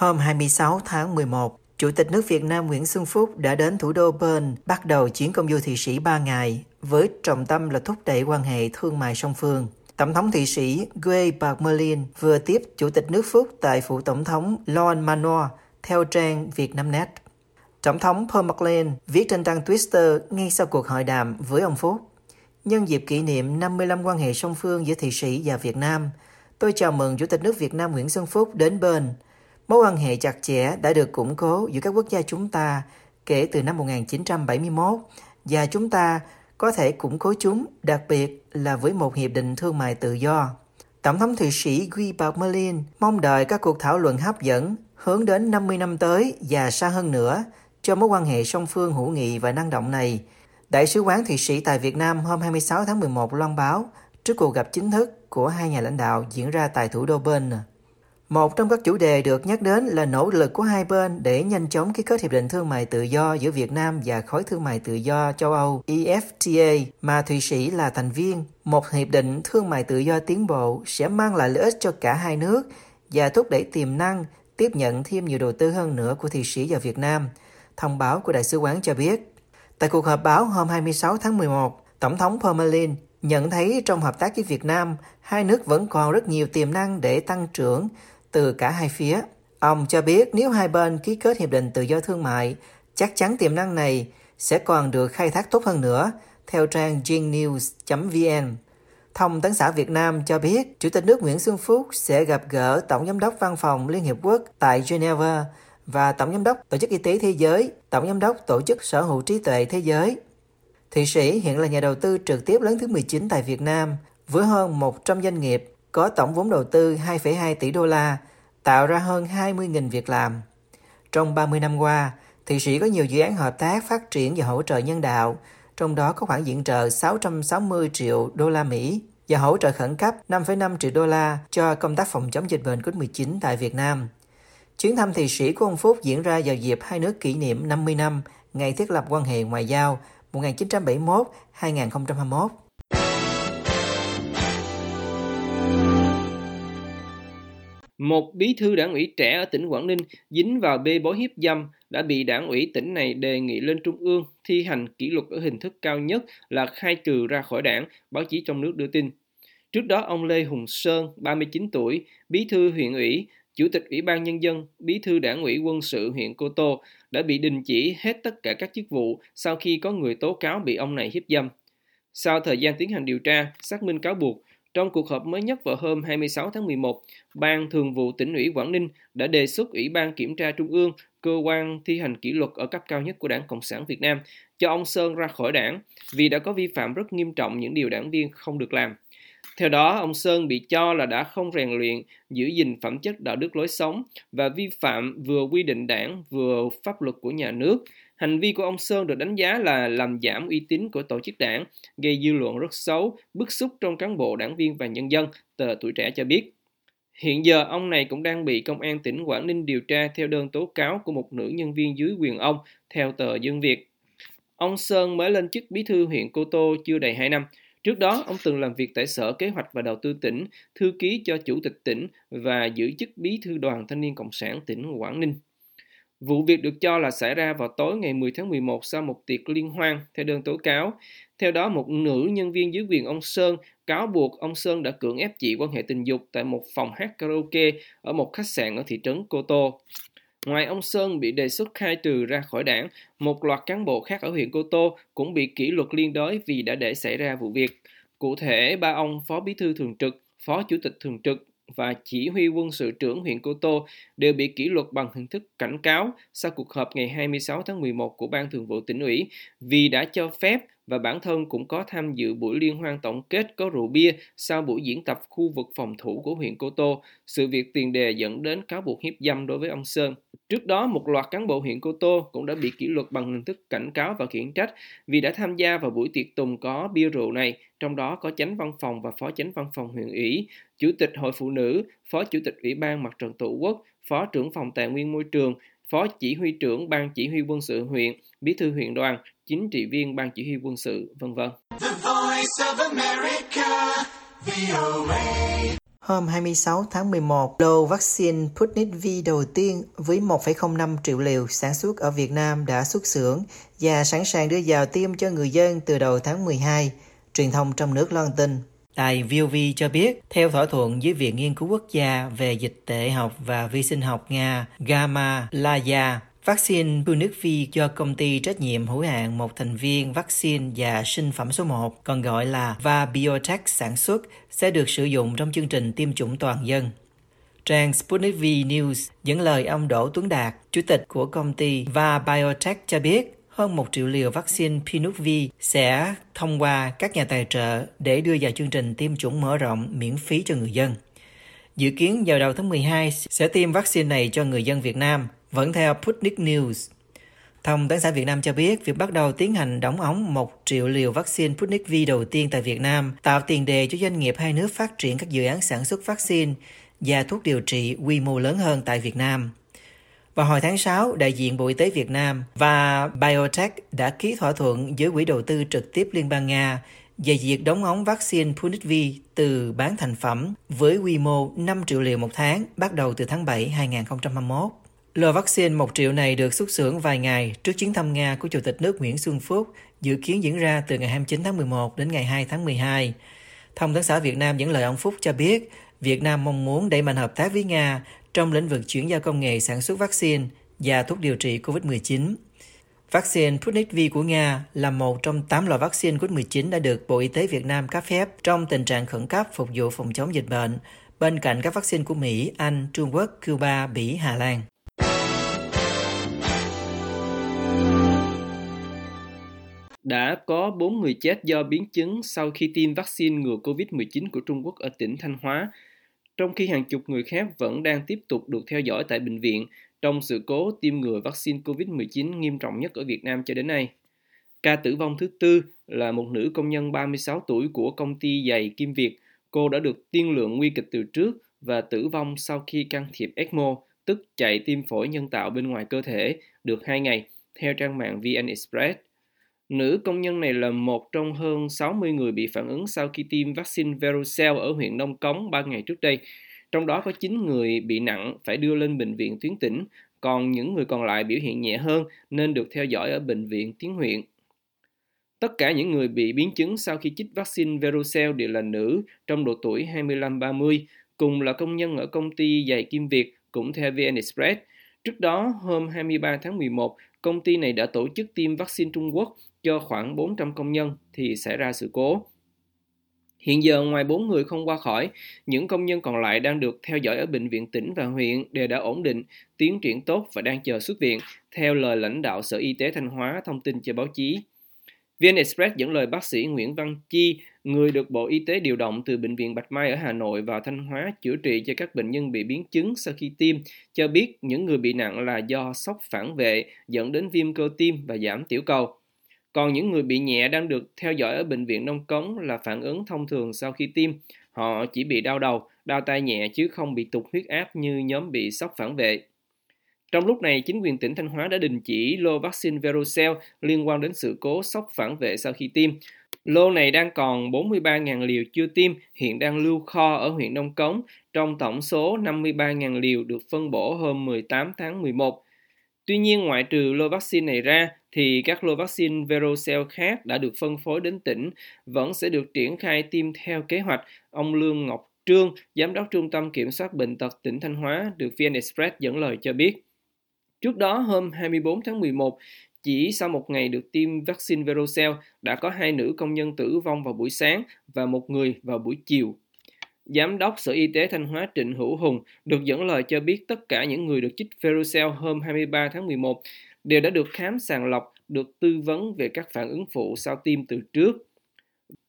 Hôm 26 tháng 11, Chủ tịch nước Việt Nam Nguyễn Xuân Phúc đã đến thủ đô Bern bắt đầu chuyến công du Thụy Sĩ 3 ngày với trọng tâm là thúc đẩy quan hệ thương mại song phương. Tổng thống Thụy Sĩ Guy Parmelin vừa tiếp Chủ tịch nước Phúc tại phủ Tổng thống Lon Manor theo trang Vietnamnet. Tổng thống Paul McLean viết trên trang Twitter ngay sau cuộc hội đàm với ông Phúc. Nhân dịp kỷ niệm 55 quan hệ song phương giữa Thụy Sĩ và Việt Nam, tôi chào mừng Chủ tịch nước Việt Nam Nguyễn Xuân Phúc đến Bern. Mối quan hệ chặt chẽ đã được củng cố giữa các quốc gia chúng ta kể từ năm 1971 và chúng ta có thể củng cố chúng, đặc biệt là với một hiệp định thương mại tự do. Tổng thống Thụy Sĩ Guy Parmelin mong đợi các cuộc thảo luận hấp dẫn hướng đến 50 năm tới và xa hơn nữa cho mối quan hệ song phương hữu nghị và năng động này. Đại sứ quán Thụy Sĩ tại Việt Nam hôm 26 tháng 11 loan báo trước cuộc gặp chính thức của hai nhà lãnh đạo diễn ra tại thủ đô Bern. Một trong các chủ đề được nhắc đến là nỗ lực của hai bên để nhanh chóng ký kết hiệp định thương mại tự do giữa Việt Nam và khối thương mại tự do châu Âu EFTA mà Thụy Sĩ là thành viên. Một hiệp định thương mại tự do tiến bộ sẽ mang lại lợi ích cho cả hai nước và thúc đẩy tiềm năng tiếp nhận thêm nhiều đầu tư hơn nữa của Thụy Sĩ và Việt Nam. Thông báo của Đại sứ quán cho biết. Tại cuộc họp báo hôm 26 tháng 11, Tổng thống pomerlin nhận thấy trong hợp tác với Việt Nam, hai nước vẫn còn rất nhiều tiềm năng để tăng trưởng từ cả hai phía. Ông cho biết nếu hai bên ký kết hiệp định tự do thương mại, chắc chắn tiềm năng này sẽ còn được khai thác tốt hơn nữa, theo trang jingnews.vn. Thông tấn xã Việt Nam cho biết, Chủ tịch nước Nguyễn Xuân Phúc sẽ gặp gỡ Tổng giám đốc Văn phòng Liên Hiệp Quốc tại Geneva và Tổng giám đốc Tổ chức Y tế Thế giới, Tổng giám đốc Tổ chức Sở hữu trí tuệ thế giới. Thụy Sĩ hiện là nhà đầu tư trực tiếp lớn thứ 19 tại Việt Nam với hơn 100 doanh nghiệp có tổng vốn đầu tư 2,2 tỷ đô la, tạo ra hơn 20.000 việc làm. Trong 30 năm qua, Thụy Sĩ có nhiều dự án hợp tác phát triển và hỗ trợ nhân đạo, trong đó có khoản viện trợ 660 triệu đô la Mỹ và hỗ trợ khẩn cấp 5,5 triệu đô la cho công tác phòng chống dịch bệnh COVID-19 tại Việt Nam. Chuyến thăm Thụy Sĩ của ông Phúc diễn ra vào dịp hai nước kỷ niệm 50 năm ngày thiết lập quan hệ ngoại giao 1971-2021. Một bí thư đảng ủy trẻ ở tỉnh Quảng Ninh dính vào bê bối hiếp dâm đã bị đảng ủy tỉnh này đề nghị lên trung ương thi hành kỷ luật ở hình thức cao nhất là khai trừ ra khỏi đảng, báo chí trong nước đưa tin. Trước đó, ông Lê Hùng Sơn, 39 tuổi, bí thư huyện ủy, chủ tịch ủy ban nhân dân, bí thư đảng ủy quân sự huyện Cô Tô đã bị đình chỉ hết tất cả các chức vụ sau khi có người tố cáo bị ông này hiếp dâm. Sau thời gian tiến hành điều tra, xác minh cáo buộc, trong cuộc họp mới nhất vào hôm 26 tháng 11, Ban Thường vụ tỉnh ủy Quảng Ninh đã đề xuất Ủy ban Kiểm tra Trung ương, cơ quan thi hành kỷ luật ở cấp cao nhất của Đảng Cộng sản Việt Nam, cho ông Sơn ra khỏi đảng vì đã có vi phạm rất nghiêm trọng những điều đảng viên không được làm. Theo đó, ông Sơn bị cho là đã không rèn luyện, giữ gìn phẩm chất đạo đức lối sống và vi phạm vừa quy định đảng vừa pháp luật của nhà nước. Hành vi của ông Sơn được đánh giá là làm giảm uy tín của tổ chức đảng, gây dư luận rất xấu, bức xúc trong cán bộ đảng viên và nhân dân, tờ tuổi trẻ cho biết. Hiện giờ ông này cũng đang bị công an tỉnh Quảng Ninh điều tra theo đơn tố cáo của một nữ nhân viên dưới quyền ông, theo tờ Dân Việt. Ông Sơn mới lên chức bí thư huyện Cô Tô chưa đầy 2 năm. Trước đó, ông từng làm việc tại Sở Kế hoạch và Đầu tư tỉnh, thư ký cho Chủ tịch tỉnh và giữ chức bí thư đoàn thanh niên Cộng sản tỉnh Quảng Ninh. Vụ việc được cho là xảy ra vào tối ngày 10 tháng 11 sau một tiệc liên hoan, theo đơn tố cáo. Theo đó, một nữ nhân viên dưới quyền ông Sơn cáo buộc ông Sơn đã cưỡng ép chị quan hệ tình dục tại một phòng hát karaoke ở một khách sạn ở thị trấn Cô Tô. Ngoài ông Sơn bị đề xuất khai trừ ra khỏi đảng, một loạt cán bộ khác ở huyện Cô Tô cũng bị kỷ luật liên đới vì đã để xảy ra vụ việc. Cụ thể, ba ông Phó Bí thư Thường trực, Phó Chủ tịch Thường trực và chỉ huy quân sự trưởng huyện Cô Tô đều bị kỷ luật bằng hình thức cảnh cáo sau cuộc họp ngày 26 tháng 11 của Ban Thường vụ tỉnh ủy vì đã cho phép và bản thân cũng có tham dự buổi liên hoan tổng kết có rượu bia sau buổi diễn tập khu vực phòng thủ của huyện Cô Tô, sự việc tiền đề dẫn đến cáo buộc hiếp dâm đối với ông Sơn. Trước đó, một loạt cán bộ huyện Cô Tô cũng đã bị kỷ luật bằng hình thức cảnh cáo và khiển trách vì đã tham gia vào buổi tiệc tùng có bia rượu này, trong đó có chánh văn phòng và phó chánh văn phòng huyện ủy, chủ tịch hội phụ nữ, phó chủ tịch ủy ban mặt trận tổ quốc, phó trưởng phòng tài nguyên môi trường, phó chỉ huy trưởng ban chỉ huy quân sự huyện, bí thư huyện đoàn, chính trị viên ban chỉ huy quân sự, vân vân. hôm 26 tháng 11, lô vaccine Sputnik V đầu tiên với 1,05 triệu liều sản xuất ở Việt Nam đã xuất xưởng và sẵn sàng đưa vào tiêm cho người dân từ đầu tháng 12, truyền thông trong nước loan tin. Đài VOV cho biết, theo thỏa thuận với Viện Nghiên cứu Quốc gia về dịch tễ học và vi sinh học Nga Gamma Laya, Vaccine Sputnik V do công ty trách nhiệm hữu hạn một thành viên vaccine và sinh phẩm số 1, còn gọi là Va Biotech sản xuất, sẽ được sử dụng trong chương trình tiêm chủng toàn dân. Trang Sputnik V News dẫn lời ông Đỗ Tuấn Đạt, chủ tịch của công ty Va Biotech cho biết hơn một triệu liều vaccine Pinot V sẽ thông qua các nhà tài trợ để đưa vào chương trình tiêm chủng mở rộng miễn phí cho người dân. Dự kiến vào đầu tháng 12 sẽ tiêm vaccine này cho người dân Việt Nam, vẫn theo Sputnik News. Thông tấn xã Việt Nam cho biết việc bắt đầu tiến hành đóng ống 1 triệu liều vaccine Sputnik V đầu tiên tại Việt Nam tạo tiền đề cho doanh nghiệp hai nước phát triển các dự án sản xuất vaccine và thuốc điều trị quy mô lớn hơn tại Việt Nam. Vào hồi tháng 6, đại diện Bộ Y tế Việt Nam và Biotech đã ký thỏa thuận với Quỹ đầu tư trực tiếp Liên bang Nga về việc đóng ống vaccine Sputnik V từ bán thành phẩm với quy mô 5 triệu liều một tháng bắt đầu từ tháng 7 2021. Lô vaccine 1 triệu này được xuất xưởng vài ngày trước chuyến thăm Nga của Chủ tịch nước Nguyễn Xuân Phúc, dự kiến diễn ra từ ngày 29 tháng 11 đến ngày 2 tháng 12. Thông tấn xã Việt Nam dẫn lời ông Phúc cho biết, Việt Nam mong muốn đẩy mạnh hợp tác với Nga trong lĩnh vực chuyển giao công nghệ sản xuất vaccine và thuốc điều trị COVID-19. Vaccine Sputnik V của Nga là một trong 8 loại vaccine COVID-19 đã được Bộ Y tế Việt Nam cấp phép trong tình trạng khẩn cấp phục vụ phòng chống dịch bệnh, bên cạnh các vaccine của Mỹ, Anh, Trung Quốc, Cuba, Bỉ, Hà Lan. Đã có 4 người chết do biến chứng sau khi tiêm vaccine ngừa COVID-19 của Trung Quốc ở tỉnh Thanh Hóa, trong khi hàng chục người khác vẫn đang tiếp tục được theo dõi tại bệnh viện trong sự cố tiêm ngừa vaccine COVID-19 nghiêm trọng nhất ở Việt Nam cho đến nay. Ca tử vong thứ tư là một nữ công nhân 36 tuổi của công ty giày Kim Việt. Cô đã được tiên lượng nguy kịch từ trước và tử vong sau khi can thiệp ECMO, tức chạy tim phổi nhân tạo bên ngoài cơ thể, được 2 ngày, theo trang mạng VN Express. Nữ công nhân này là một trong hơn 60 người bị phản ứng sau khi tiêm vaccine Verocell ở huyện Nông Cống 3 ngày trước đây. Trong đó có 9 người bị nặng phải đưa lên bệnh viện tuyến tỉnh, còn những người còn lại biểu hiện nhẹ hơn nên được theo dõi ở bệnh viện tuyến huyện. Tất cả những người bị biến chứng sau khi chích vaccine Verocell đều là nữ trong độ tuổi 25-30, cùng là công nhân ở công ty giày Kim Việt, cũng theo VN Express. Trước đó, hôm 23 tháng 11, công ty này đã tổ chức tiêm vaccine Trung Quốc cho khoảng 400 công nhân thì xảy ra sự cố. Hiện giờ ngoài 4 người không qua khỏi, những công nhân còn lại đang được theo dõi ở bệnh viện tỉnh và huyện đều đã ổn định, tiến triển tốt và đang chờ xuất viện, theo lời lãnh đạo Sở Y tế Thanh Hóa thông tin cho báo chí. VN Express dẫn lời bác sĩ Nguyễn Văn Chi, người được Bộ Y tế điều động từ Bệnh viện Bạch Mai ở Hà Nội vào Thanh Hóa chữa trị cho các bệnh nhân bị biến chứng sau khi tiêm, cho biết những người bị nặng là do sốc phản vệ dẫn đến viêm cơ tim và giảm tiểu cầu. Còn những người bị nhẹ đang được theo dõi ở bệnh viện Nông Cống là phản ứng thông thường sau khi tiêm. Họ chỉ bị đau đầu, đau tai nhẹ chứ không bị tụt huyết áp như nhóm bị sốc phản vệ. Trong lúc này, chính quyền tỉnh Thanh Hóa đã đình chỉ lô vaccine Verocell liên quan đến sự cố sốc phản vệ sau khi tiêm. Lô này đang còn 43.000 liều chưa tiêm, hiện đang lưu kho ở huyện Đông Cống, trong tổng số 53.000 liều được phân bổ hôm 18 tháng 11. Tuy nhiên, ngoại trừ lô vaccine này ra, thì các lô vaccine Verocell khác đã được phân phối đến tỉnh vẫn sẽ được triển khai tiêm theo kế hoạch. Ông Lương Ngọc Trương, Giám đốc Trung tâm Kiểm soát Bệnh tật tỉnh Thanh Hóa, được VN Express dẫn lời cho biết. Trước đó, hôm 24 tháng 11, chỉ sau một ngày được tiêm vaccine Verocell, đã có hai nữ công nhân tử vong vào buổi sáng và một người vào buổi chiều. Giám đốc Sở Y tế Thanh Hóa Trịnh Hữu Hùng được dẫn lời cho biết tất cả những người được chích Verocell hôm 23 tháng 11 đều đã được khám sàng lọc, được tư vấn về các phản ứng phụ sau tiêm từ trước.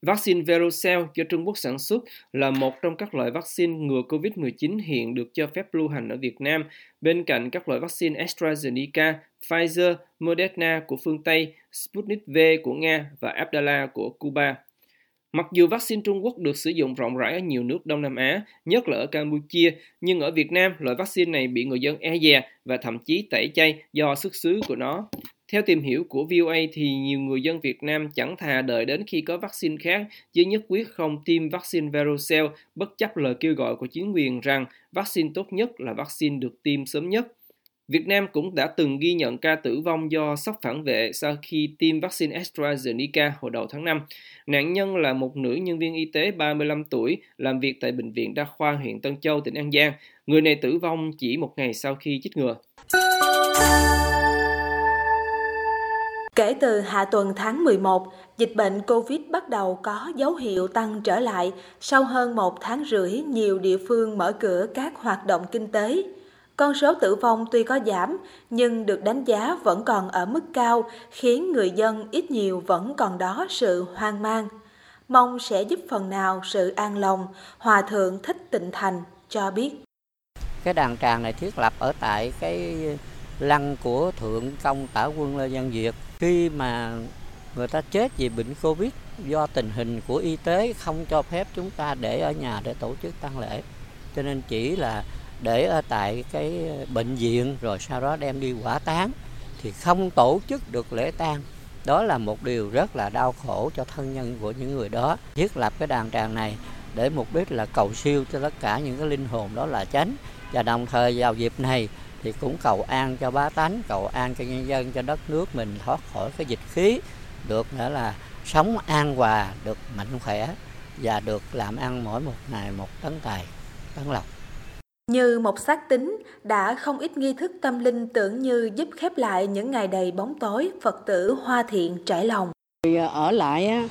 Vaccine Verocell do Trung Quốc sản xuất là một trong các loại vaccine ngừa COVID-19 hiện được cho phép lưu hành ở Việt Nam, bên cạnh các loại vaccine AstraZeneca, Pfizer, Moderna của phương Tây, Sputnik V của Nga và Abdala của Cuba. Mặc dù vaccine Trung Quốc được sử dụng rộng rãi ở nhiều nước Đông Nam Á, nhất là ở Campuchia, nhưng ở Việt Nam, loại vaccine này bị người dân e dè và thậm chí tẩy chay do xuất xứ của nó. Theo tìm hiểu của VOA thì nhiều người dân Việt Nam chẳng thà đợi đến khi có vaccine khác chứ nhất quyết không tiêm vaccine Verocell bất chấp lời kêu gọi của chính quyền rằng vaccine tốt nhất là vaccine được tiêm sớm nhất. Việt Nam cũng đã từng ghi nhận ca tử vong do sốc phản vệ sau khi tiêm vaccine AstraZeneca hồi đầu tháng 5. Nạn nhân là một nữ nhân viên y tế 35 tuổi làm việc tại Bệnh viện Đa khoa huyện Tân Châu, tỉnh An Giang. Người này tử vong chỉ một ngày sau khi chích ngừa. Kể từ hạ tuần tháng 11, dịch bệnh COVID bắt đầu có dấu hiệu tăng trở lại sau hơn một tháng rưỡi nhiều địa phương mở cửa các hoạt động kinh tế. Con số tử vong tuy có giảm nhưng được đánh giá vẫn còn ở mức cao khiến người dân ít nhiều vẫn còn đó sự hoang mang. Mong sẽ giúp phần nào sự an lòng, Hòa Thượng Thích Tịnh Thành cho biết. Cái đàn tràng này thiết lập ở tại cái lăng của Thượng Công Tả Quân Lê Văn Việt. Khi mà người ta chết vì bệnh Covid do tình hình của y tế không cho phép chúng ta để ở nhà để tổ chức tang lễ. Cho nên chỉ là để ở tại cái ờ, bệnh viện, rồi sau đó đem đi hỏa táng, thì không tổ chức được lễ tang. Đó là một điều rất là đau khổ cho thân nhân của những người đó. Thiết lập cái đàn tràng này để mục đích là cầu siêu cho tất cả những cái linh hồn đó là chánh. Và đồng thời vào dịp này thì cũng cầu an cho bá tánh, cầu an cho nhân dân, cho đất nước mình thoát khỏi cái dịch khí, được nữa là sống an hòa, được mạnh khỏe và được làm ăn mỗi một ngày một tấn tài, tấn lộc như một xác tính, đã không ít nghi thức tâm linh tưởng như giúp khép lại những ngày đầy bóng tối Phật tử hoa thiện trải lòng. Ở lại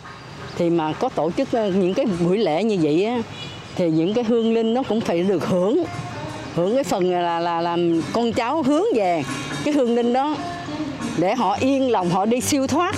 thì mà có tổ chức ờ, những cái buổi lễ như vậy thì những cái hương linh nó cũng phải được hưởng hưởng cái phần là là làm con cháu hướng về cái hương linh đó để họ yên lòng họ đi siêu thoát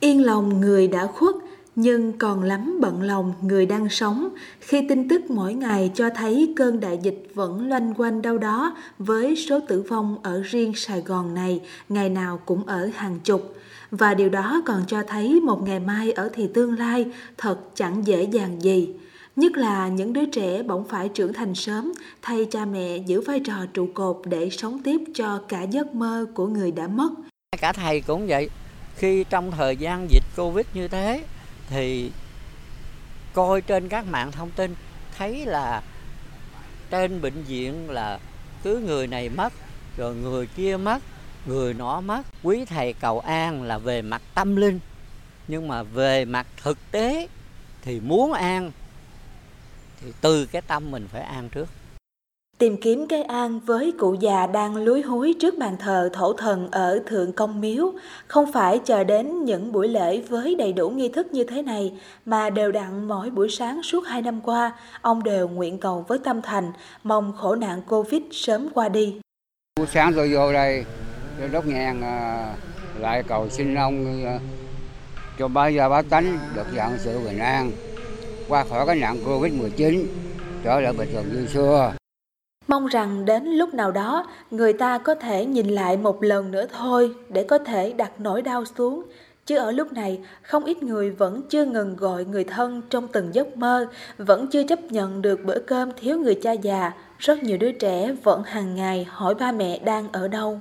yên lòng người đã khuất nhưng còn lắm bận lòng người đang sống khi tin tức mỗi ngày cho thấy cơn đại dịch vẫn loanh quanh đâu đó với số tử vong ở riêng Sài Gòn này ngày nào cũng ở hàng chục. Và điều đó còn cho thấy một ngày mai ở thì tương lai thật chẳng dễ dàng gì. Nhất là những đứa trẻ bỗng phải trưởng thành sớm, thay cha mẹ giữ vai trò trụ cột để sống tiếp cho cả giấc mơ của người đã mất. Cả thầy cũng vậy, khi trong thời gian dịch Covid như thế thì coi trên các mạng thông tin, thấy là trên bệnh viện là cứ người này mất, rồi người kia mất, người nọ mất. Quý thầy cầu an là về mặt tâm linh, nhưng mà về mặt thực tế thì muốn an thì từ cái tâm mình phải an trước. Tìm kiếm cái an với cụ già đang lúi húi trước bàn thờ thổ thần ở Thượng Công Miếu, không phải chờ đến những buổi lễ với đầy đủ nghi thức như thế này, mà đều đặn mỗi buổi sáng suốt hai năm qua, ông đều nguyện cầu với tâm thành, mong khổ nạn Covid sớm qua đi. Buổi sáng tôi vô đây, tôi đốt nhang à, lại cầu xin ông à, cho ba gia bá tánh được dạng sự bình an, qua khỏi cái nạn Covid-19, trở lại bình thường như xưa. Mong rằng đến lúc nào đó người ta có thể nhìn lại một lần nữa thôi để có thể đặt nỗi đau xuống. Chứ ở lúc này, không ít người vẫn chưa ngừng gọi người thân trong từng giấc mơ, vẫn chưa chấp nhận được bữa cơm thiếu người cha già. Rất nhiều đứa trẻ vẫn hàng ngày hỏi ba mẹ đang ở đâu.